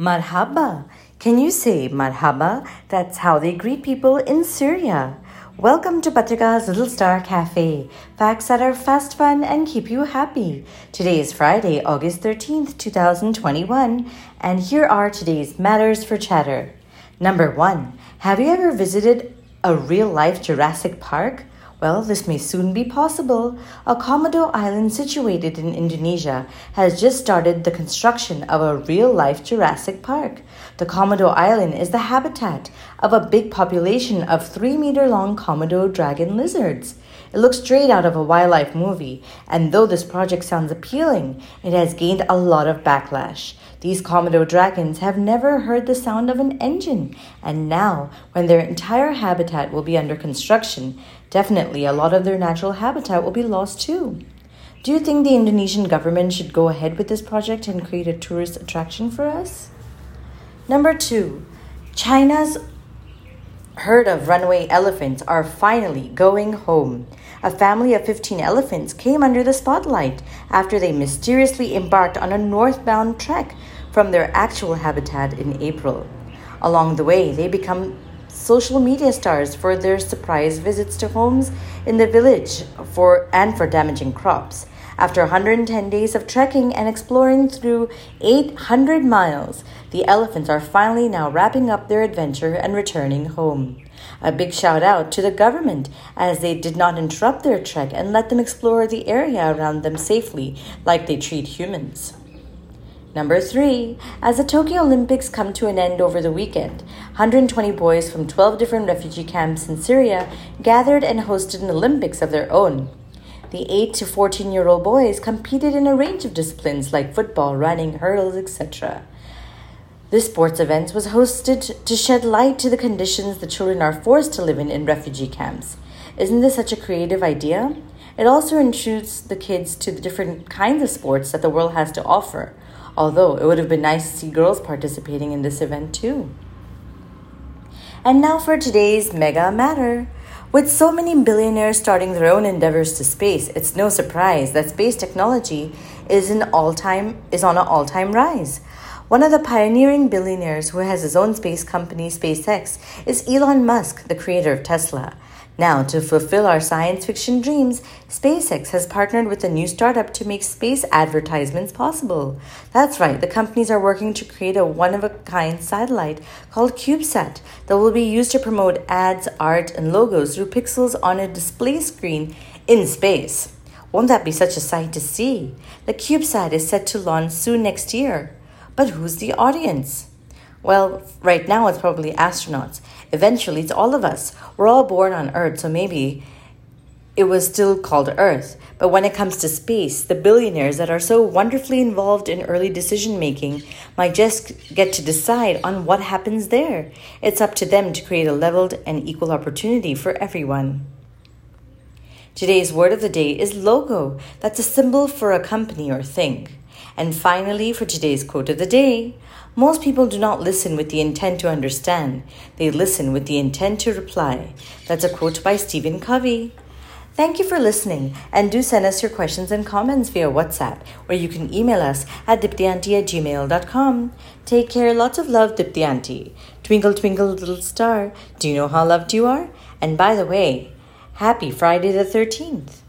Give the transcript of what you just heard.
Marhaba. Can you say marhaba? That's how they greet people in Syria. Welcome to Patrika's Little Star Cafe. Facts that are fast, fun, and keep you happy. Today is Friday, August 13th, 2021, and here are today's matters for chatter. Number one, have you ever visited a real life Jurassic Park? Well, this may soon be possible. A Komodo island situated in Indonesia has just started the construction of a real life Jurassic Park. The Komodo island is the habitat of a big population of 3 meter long Komodo dragon lizards. It looks straight out of a wildlife movie, and though this project sounds appealing, it has gained a lot of backlash. These Komodo dragons have never heard the sound of an engine, and now, when their entire habitat will be under construction, definitely a lot of their natural habitat will be lost too. Do you think the Indonesian government should go ahead with this project and create a tourist attraction for us? Number two, China's herd of runaway elephants are finally going home. A family of 15 elephants came under the spotlight after they mysteriously embarked on a northbound trek from their actual habitat in April. Along the way, they become social media stars for their surprise visits to homes in the village for and for damaging crops. After 110 days of trekking and exploring through 800 miles, the elephants are finally now wrapping up their adventure and returning home. A big shout out to the government as they did not interrupt their trek and let them explore the area around them safely like they treat humans. Number three, as the Tokyo Olympics come to an end over the weekend, 120 boys from 12 different refugee camps in Syria gathered and hosted an Olympics of their own. The 8 to 14 year old boys competed in a range of disciplines like football, running, hurdles, etc. This sports event was hosted to shed light to the conditions the children are forced to live in in refugee camps. Isn't this such a creative idea? It also introduces the kids to the different kinds of sports that the world has to offer, although it would have been nice to see girls participating in this event too. And now for today's Mega Matter. With so many billionaires starting their own endeavors to space, it's no surprise that space technology is an all-time is on an all-time rise. One of the pioneering billionaires who has his own space company, SpaceX, is Elon Musk, the creator of Tesla. Now, to fulfill our science fiction dreams, SpaceX has partnered with a new startup to make space advertisements possible. That's right, the companies are working to create a one of a kind satellite called CubeSat that will be used to promote ads, art, and logos through pixels on a display screen in space. Won't that be such a sight to see? The CubeSat is set to launch soon next year. But who's the audience? Well, right now it's probably astronauts. Eventually, it's all of us. We're all born on Earth, so maybe it was still called Earth. But when it comes to space, the billionaires that are so wonderfully involved in early decision making might just get to decide on what happens there. It's up to them to create a leveled and equal opportunity for everyone. Today's word of the day is logo. That's a symbol for a company or thing. And finally, for today's quote of the day, most people do not listen with the intent to understand, they listen with the intent to reply. That's a quote by Stephen Covey. Thank you for listening, and do send us your questions and comments via WhatsApp, or you can email us at diptyanti at gmail.com. Take care, lots of love, Diptyanti. Twinkle, twinkle, little star, do you know how loved you are? And by the way, happy Friday the 13th.